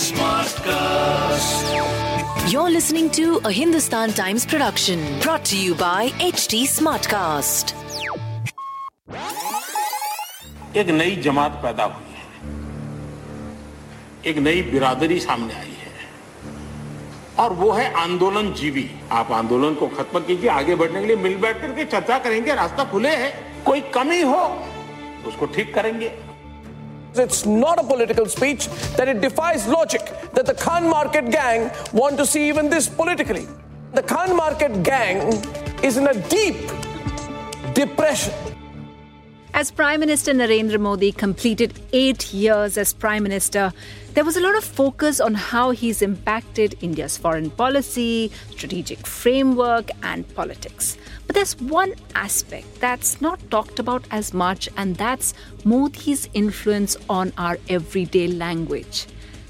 Smartcast. You're listening to a Hindustan Times production brought to you by HT Smartcast. एक नई जमात पैदा हुई है एक नई बिरादरी सामने आई है और वो है आंदोलन जीवी आप आंदोलन को खत्म कीजिए, आगे बढ़ने के लिए मिल बैठ करके चर्चा करेंगे, रास्ता खुले है, कोई कमी हो, उसको ठीक करेंगे It's not a political speech, that it defies logic that the Khan Market gang want to see even this politically. The Khan Market gang is in a deep depression. As Prime Minister Narendra Modi completed eight years as Prime Minister, there was a lot of focus on how he's impacted India's foreign policy, strategic framework, and politics. But there's one aspect that's not talked about as much, and that's Modi's influence on our everyday language.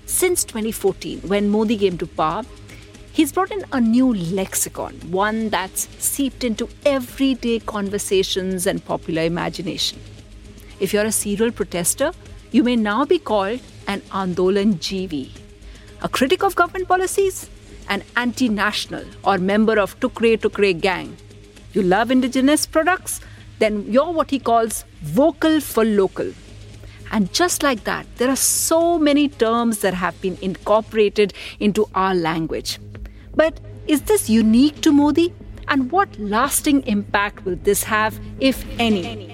Since 2014, when Modi came to power, He's brought in a new lexicon, one that's seeped into everyday conversations and popular imagination. If you're a serial protester, you may now be called an Andolan Jeevi, a critic of government policies, an anti national or member of Tukre Tukre gang. You love indigenous products? Then you're what he calls vocal for local. And just like that, there are so many terms that have been incorporated into our language. But is this unique to Modi? And what lasting impact will this have, if any?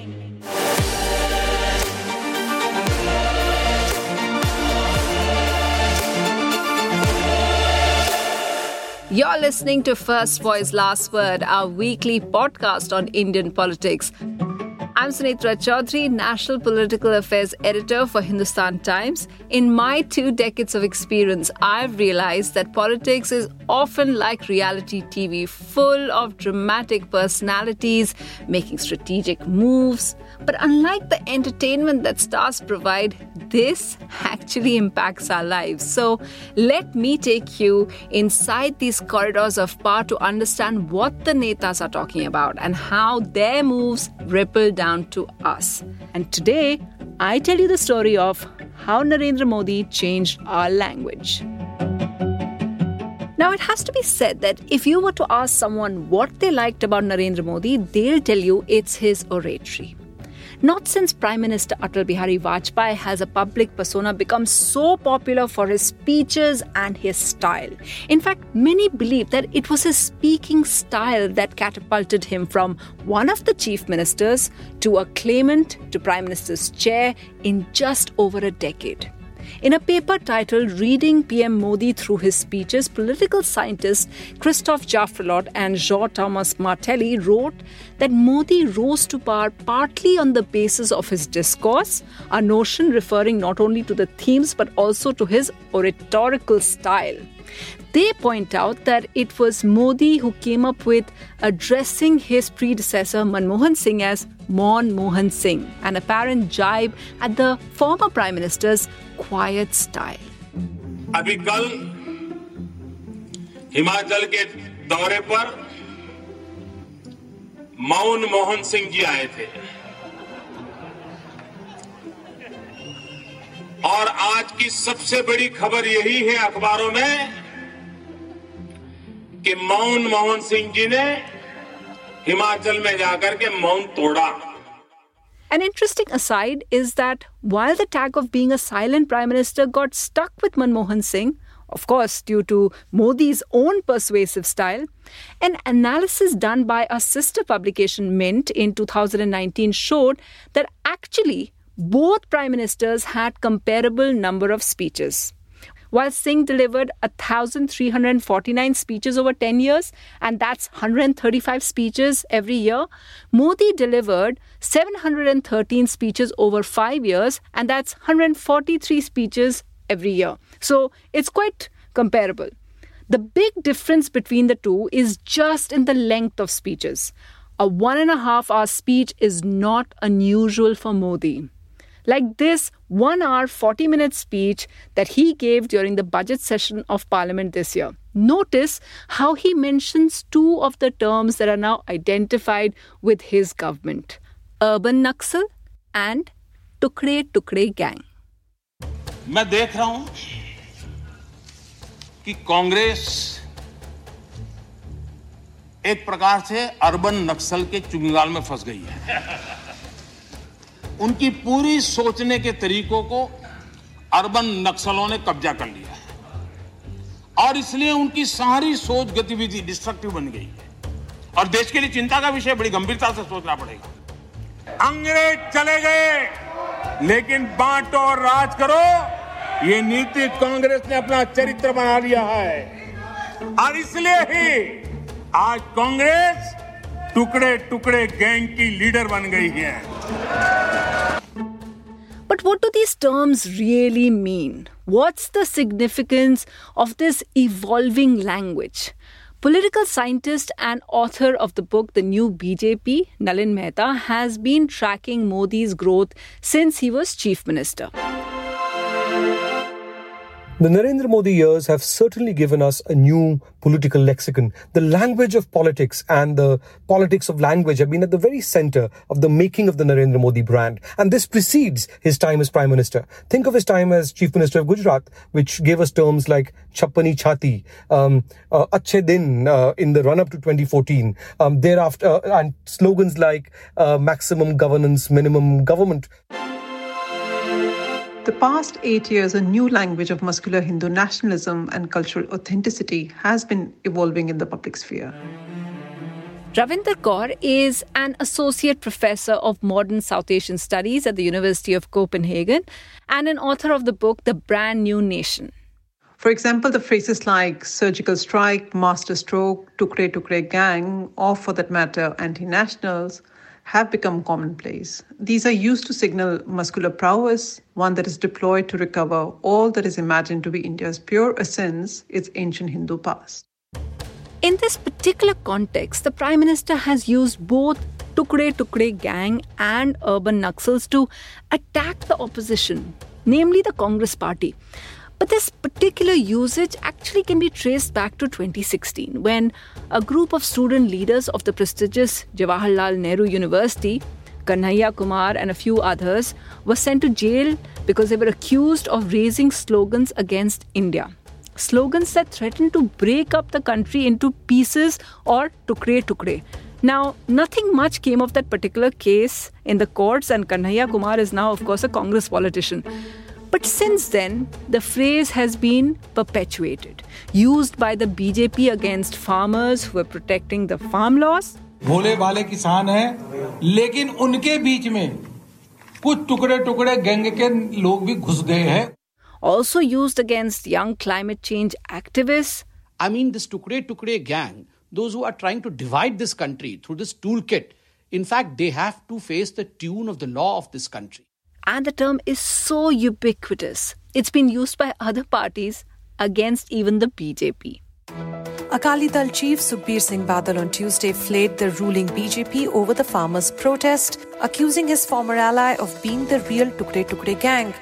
You're listening to First Voice Last Word, our weekly podcast on Indian politics. I'm Sunetra Chaudhary, National Political Affairs Editor for Hindustan Times. In my two decades of experience, I've realized that politics is often like reality TV, full of dramatic personalities making strategic moves. But unlike the entertainment that stars provide, this actually impacts our lives. So let me take you inside these corridors of power to understand what the Netas are talking about and how their moves ripple down to us. And today, I tell you the story of how Narendra Modi changed our language. Now, it has to be said that if you were to ask someone what they liked about Narendra Modi, they'll tell you it's his oratory. Not since Prime Minister Atal Bihari Vajpayee has a public persona become so popular for his speeches and his style. In fact, many believe that it was his speaking style that catapulted him from one of the chief ministers to a claimant to Prime Minister's chair in just over a decade. In a paper titled Reading PM Modi Through His Speeches, political scientists Christophe Jaffrelot and Jean Thomas Martelli wrote that Modi rose to power partly on the basis of his discourse, a notion referring not only to the themes but also to his oratorical style. They point out that it was Modi who came up with addressing his predecessor Manmohan Singh as Maun Mohan Singh, an apparent jibe at the former Prime Minister's quiet style. अभी कल हिमाचल के दौरे पर मौन मोहन सिंह जी आए थे और आज की सबसे बड़ी खबर यही है अखबारों में कि मौन मोहन सिंह जी ने हिमाचल में जाकर के मौन तोड़ा An interesting aside is that while the tag of being a silent prime minister got stuck with Manmohan Singh, of course, due to Modi's own persuasive style, an analysis done by a sister publication, Mint, in 2019 showed that actually both prime ministers had comparable number of speeches. While Singh delivered 1,349 speeches over 10 years, and that's 135 speeches every year, Modi delivered 713 speeches over 5 years, and that's 143 speeches every year. So it's quite comparable. The big difference between the two is just in the length of speeches. A one and a half hour speech is not unusual for Modi like this 1 hour 40 minute speech that he gave during the budget session of parliament this year. Notice how he mentions two of the terms that are now identified with his government urban Naxal and Tukre Tukre gang. मैं देख रहा हूं कि कांग्रेस एक प्रकार से urban नक्सल के चुंगाल में फंस गई है उनकी पूरी सोचने के तरीकों को अर्बन नक्सलों ने कब्जा कर लिया है। और इसलिए उनकी सारी सोच गतिविधि डिस्ट्रक्टिव बन गई है। और देश के लिए चिंता का विषय, बड़ी गंभीरता से सोचना पड़ेगा। अंग्रेज़ चले गए, लेकिन बांटो और राज करो। ये नीति कांग्रेस ने अपना चरित्र बना लिया है। और इसलिए ही आज कांग्रेस टुकड़े टुकड़े गैंग की लीडर बन गई है। But what do these terms really mean? What's the significance of this evolving language? Political scientist and author of the book The New BJP, Nalin Mehta, has been tracking Modi's growth since he was chief minister. The Narendra Modi years have certainly given us a new political lexicon. The language of politics and the politics of language have been at the very center of the making of the Narendra Modi brand. And this precedes his time as Prime Minister. Think of his time as Chief Minister of Gujarat, which gave us terms like Chappani Chati, um, uh, Din uh, in the run up to 2014. Um, thereafter, uh, and slogans like uh, maximum governance, minimum government the past eight years, a new language of muscular Hindu nationalism and cultural authenticity has been evolving in the public sphere. Ravinder Kaur is an associate professor of modern South Asian studies at the University of Copenhagen and an author of the book The Brand New Nation. For example, the phrases like surgical strike, master stroke, tukre tukre gang, or for that matter, anti nationals, have become commonplace. These are used to signal muscular prowess, one that is deployed to recover all that is imagined to be India's pure essence, its ancient Hindu past. In this particular context, the Prime Minister has used both Tukre Tukre gang and urban Naxals to attack the opposition, namely the Congress party. But this particular usage actually can be traced back to 2016 when a group of student leaders of the prestigious Jawaharlal Nehru University, Kanhaiya Kumar and a few others, were sent to jail because they were accused of raising slogans against India. Slogans that threatened to break up the country into pieces or tukre tukre. Now, nothing much came of that particular case in the courts, and Kanhaiya Kumar is now, of course, a Congress politician. But since then, the phrase has been perpetuated, used by the BJP against farmers who are protecting the farm laws. भोले भाले किसान हैं लेकिन उनके बीच में कुछ टुकड़े टुकड़े gang के लोग भी घुस गए हैं Also used against young climate change activists. I mean, this Tukre Tukre gang, those who are trying to divide this country through this toolkit, in fact, they have to face the tune of the law of this country and the term is so ubiquitous. It's been used by other parties against even the BJP. Akali Dal chief Sukhbir Singh Badal on Tuesday flayed the ruling BJP over the farmers' protest, accusing his former ally of being the real Tukre Tukre gang.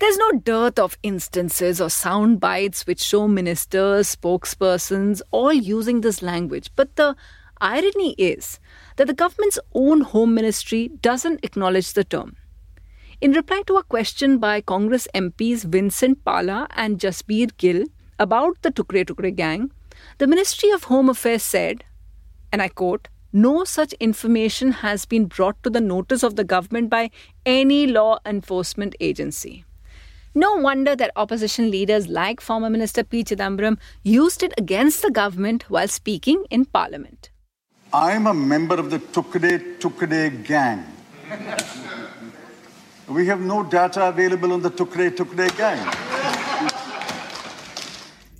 There's no dearth of instances or sound bites which show ministers, spokespersons all using this language, but the irony is that the government's own home ministry doesn't acknowledge the term. In reply to a question by Congress MPs Vincent Pala and Jasbir Gill about the Tukre Tukre gang, the Ministry of Home Affairs said, and I quote, no such information has been brought to the notice of the government by any law enforcement agency. No wonder that opposition leaders like former Minister P. Chidambaram used it against the government while speaking in Parliament. I'm a member of the Tukde Tukde gang. We have no data available on the Tukre Tukre gang.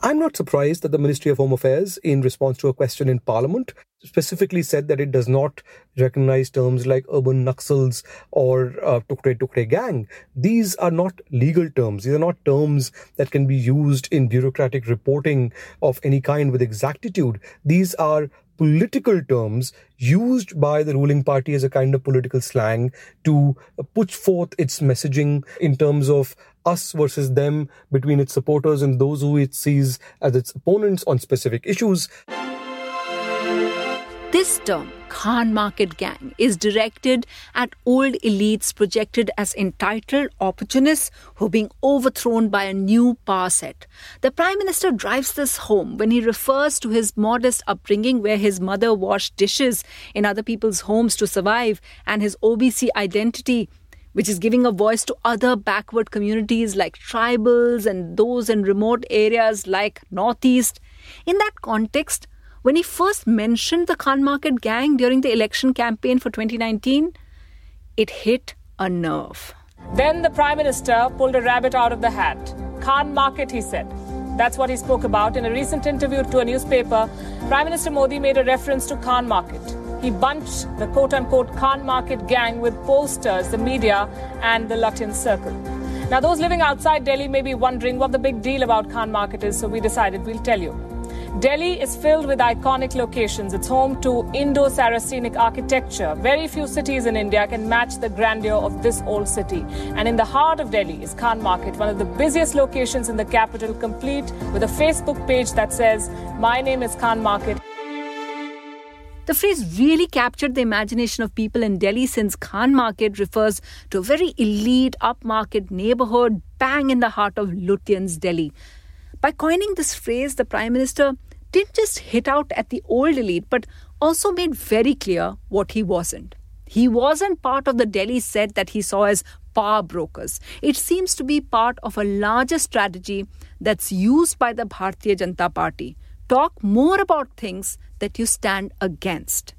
I'm not surprised that the Ministry of Home Affairs, in response to a question in Parliament, specifically said that it does not recognize terms like urban Naxals or uh, Tukre Tukre gang. These are not legal terms. These are not terms that can be used in bureaucratic reporting of any kind with exactitude. These are political terms used by the ruling party as a kind of political slang to put forth its messaging in terms of us versus them between its supporters and those who it sees as its opponents on specific issues. This term, Khan Market Gang, is directed at old elites projected as entitled opportunists who are being overthrown by a new power set. The Prime Minister drives this home when he refers to his modest upbringing, where his mother washed dishes in other people's homes to survive, and his OBC identity which is giving a voice to other backward communities like tribals and those in remote areas like Northeast. In that context, when he first mentioned the Khan Market gang during the election campaign for 2019, it hit a nerve. Then the Prime Minister pulled a rabbit out of the hat. Khan Market, he said. That's what he spoke about. In a recent interview to a newspaper, Prime Minister Modi made a reference to Khan Market. He bunched the quote unquote Khan Market gang with posters, the media, and the Lutyens Circle. Now, those living outside Delhi may be wondering what the big deal about Khan Market is, so we decided we'll tell you. Delhi is filled with iconic locations. It's home to Indo Saracenic architecture. Very few cities in India can match the grandeur of this old city. And in the heart of Delhi is Khan Market, one of the busiest locations in the capital, complete with a Facebook page that says, My name is Khan Market. The phrase really captured the imagination of people in Delhi since Khan Market refers to a very elite, upmarket neighborhood bang in the heart of Lutyens, Delhi. By coining this phrase, the Prime Minister didn't just hit out at the old elite, but also made very clear what he wasn't. He wasn't part of the Delhi set that he saw as power brokers. It seems to be part of a larger strategy that's used by the Bharatiya Janata Party. Talk more about things that you stand against.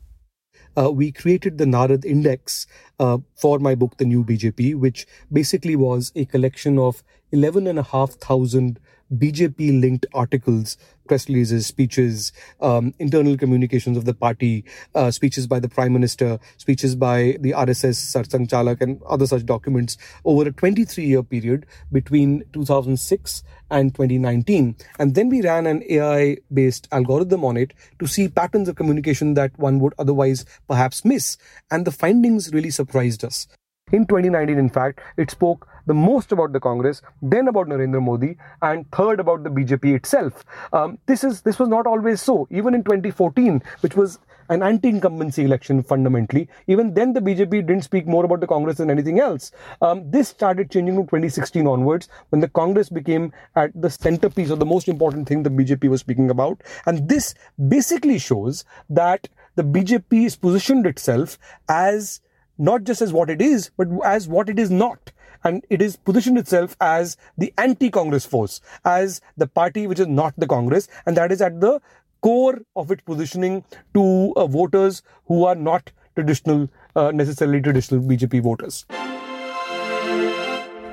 Uh, we created the Narad Index uh, for my book, The New BJP, which basically was a collection of 11,500 BJP linked articles, press releases, speeches, um, internal communications of the party, uh, speeches by the prime minister, speeches by the RSS Sarsanghchalak and other such documents over a 23 year period between 2006 and 2019. And then we ran an AI based algorithm on it to see patterns of communication that one would otherwise perhaps miss. And the findings really surprised us. In 2019, in fact, it spoke the most about the Congress, then about Narendra Modi, and third about the BJP itself. Um, this is this was not always so. Even in 2014, which was an anti-incumbency election fundamentally. Even then, the BJP didn't speak more about the Congress than anything else. Um, this started changing from 2016 onwards, when the Congress became at the centerpiece or the most important thing the BJP was speaking about. And this basically shows that the BJP has positioned itself as not just as what it is, but as what it is not and it is positioned itself as the anti-Congress force, as the party which is not the Congress, and that is at the core of its positioning to uh, voters who are not traditional, uh, necessarily traditional BJP voters.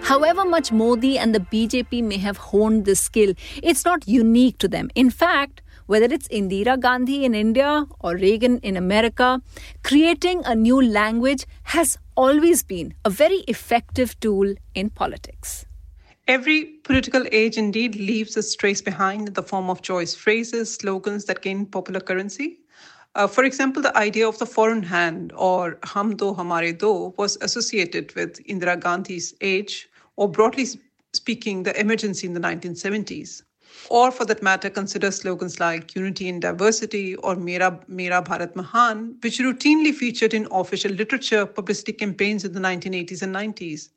However much Modi and the BJP may have honed this skill, it's not unique to them. In fact, whether it's Indira Gandhi in India or Reagan in America, creating a new language has always been a very effective tool in politics. Every political age indeed leaves a trace behind in the form of choice phrases, slogans that gain popular currency. Uh, for example, the idea of the foreign hand or hum do hamare do was associated with Indira Gandhi's age, or broadly speaking, the emergency in the 1970s or for that matter, consider slogans like unity in diversity or Mera, Mera Bharat Mahan, which routinely featured in official literature publicity campaigns in the 1980s and 90s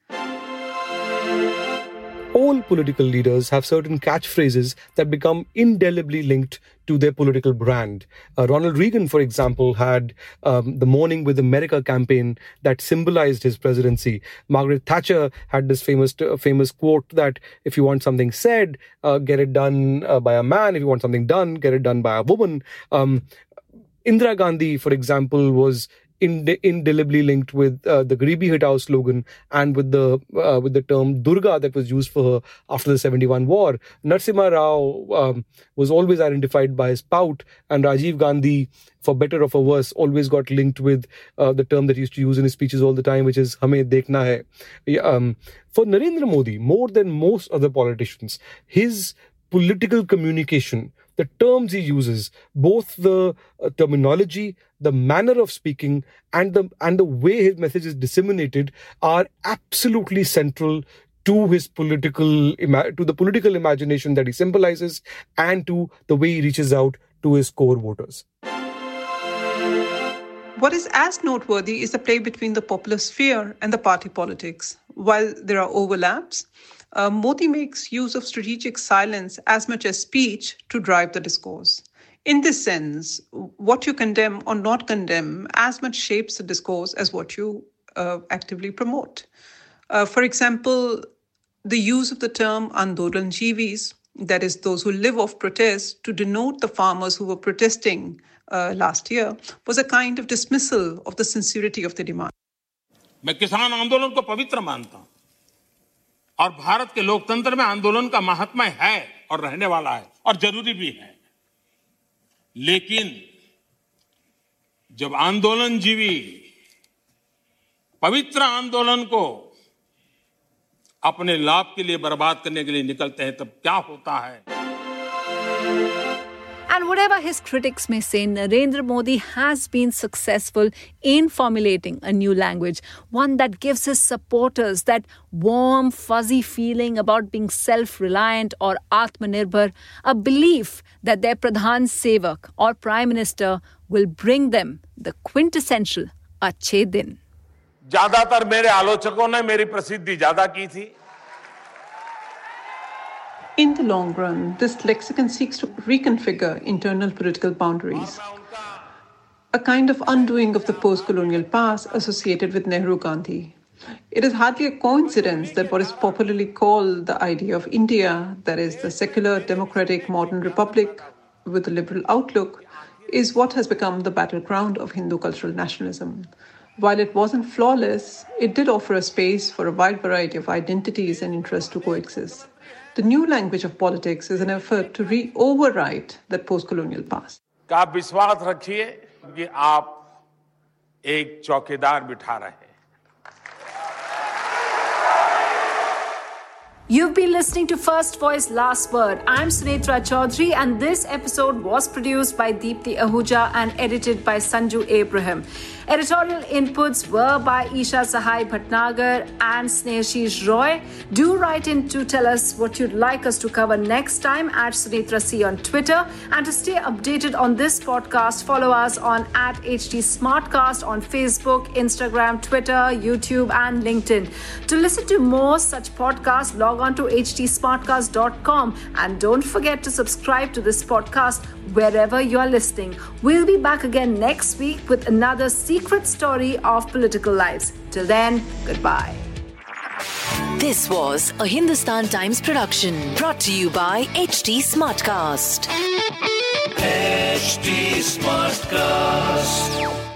all political leaders have certain catchphrases that become indelibly linked to their political brand. Uh, Ronald Reagan, for example, had um, the Morning with America campaign that symbolized his presidency. Margaret Thatcher had this famous uh, famous quote that if you want something said, uh, get it done uh, by a man. If you want something done, get it done by a woman. Um, Indira Gandhi, for example, was indelibly linked with uh, the Garibi Hatao slogan and with the uh, with the term Durga that was used for her after the 71 war. Narasimha Rao um, was always identified by his pout, and Rajiv Gandhi, for better or for worse, always got linked with uh, the term that he used to use in his speeches all the time, which is "Hame dekhna hai." Um, for Narendra Modi, more than most other politicians, his political communication the terms he uses, both the uh, terminology, the manner of speaking, and the and the way his message is disseminated are absolutely central to his political to the political imagination that he symbolizes, and to the way he reaches out to his core voters. What is as noteworthy is the play between the popular sphere and the party politics. While there are overlaps, uh, Modi makes use of strategic silence as much as speech to drive the discourse In this sense, what you condemn or not condemn as much shapes the discourse as what you uh, actively promote. Uh, for example, the use of the term Andolanjivis, that is, those who live off protest, to denote the farmers who were protesting uh, last year, was a kind of dismissal of the sincerity of the demand. मैं किसान आंदोलन को पवित्र मानता हूं और भारत के लोकतंत्र में आंदोलन का महात्मा है और रहने वाला है और जरूरी भी है लेकिन जब आंदोलन जीवी पवित्र आंदोलन को अपने लाभ के लिए बर्बाद करने के लिए निकलते हैं, तब क्या होता है? And whatever his critics may say, Narendra Modi has been successful in formulating a new language, one that gives his supporters that warm, fuzzy feeling about being self reliant or Atmanirbhar, a belief that their Pradhan Sevak or Prime Minister will bring them the quintessential Ache Din. ज्यादातर मेरे आलोचकों ने मेरी प्रसिद्धि ज्यादा की थी in the long run, this lexicon seeks to reconfigure internal political boundaries, a kind of undoing of the post colonial past associated with Nehru Gandhi. It is hardly a coincidence that what is popularly called the idea of India, that is, the secular, democratic, modern republic with a liberal outlook, is what has become the battleground of Hindu cultural nationalism. While it wasn't flawless, it did offer a space for a wide variety of identities and interests to coexist. The new language of politics is an effort to re overwrite that post colonial past. आप विश्वास रखिए कि आप एक चौकीदार बिठा रहे हैं You've been listening to First Voice Last Word. I'm Sunetra Chaudhary, and this episode was produced by Deepthi Ahuja and edited by Sanju Abraham. Editorial inputs were by Isha Sahai Bhatnagar and Snehashish Roy. Do write in to tell us what you'd like us to cover next time at Sunetra C on Twitter. And to stay updated on this podcast, follow us on at HT Smartcast on Facebook, Instagram, Twitter, YouTube, and LinkedIn. To listen to more such podcasts, log on to htsmartcast.com and don't forget to subscribe to this podcast wherever you are listening. We'll be back again next week with another secret story of political lives. Till then, goodbye. This was a Hindustan Times production brought to you by HT Smartcast. HT Smartcast.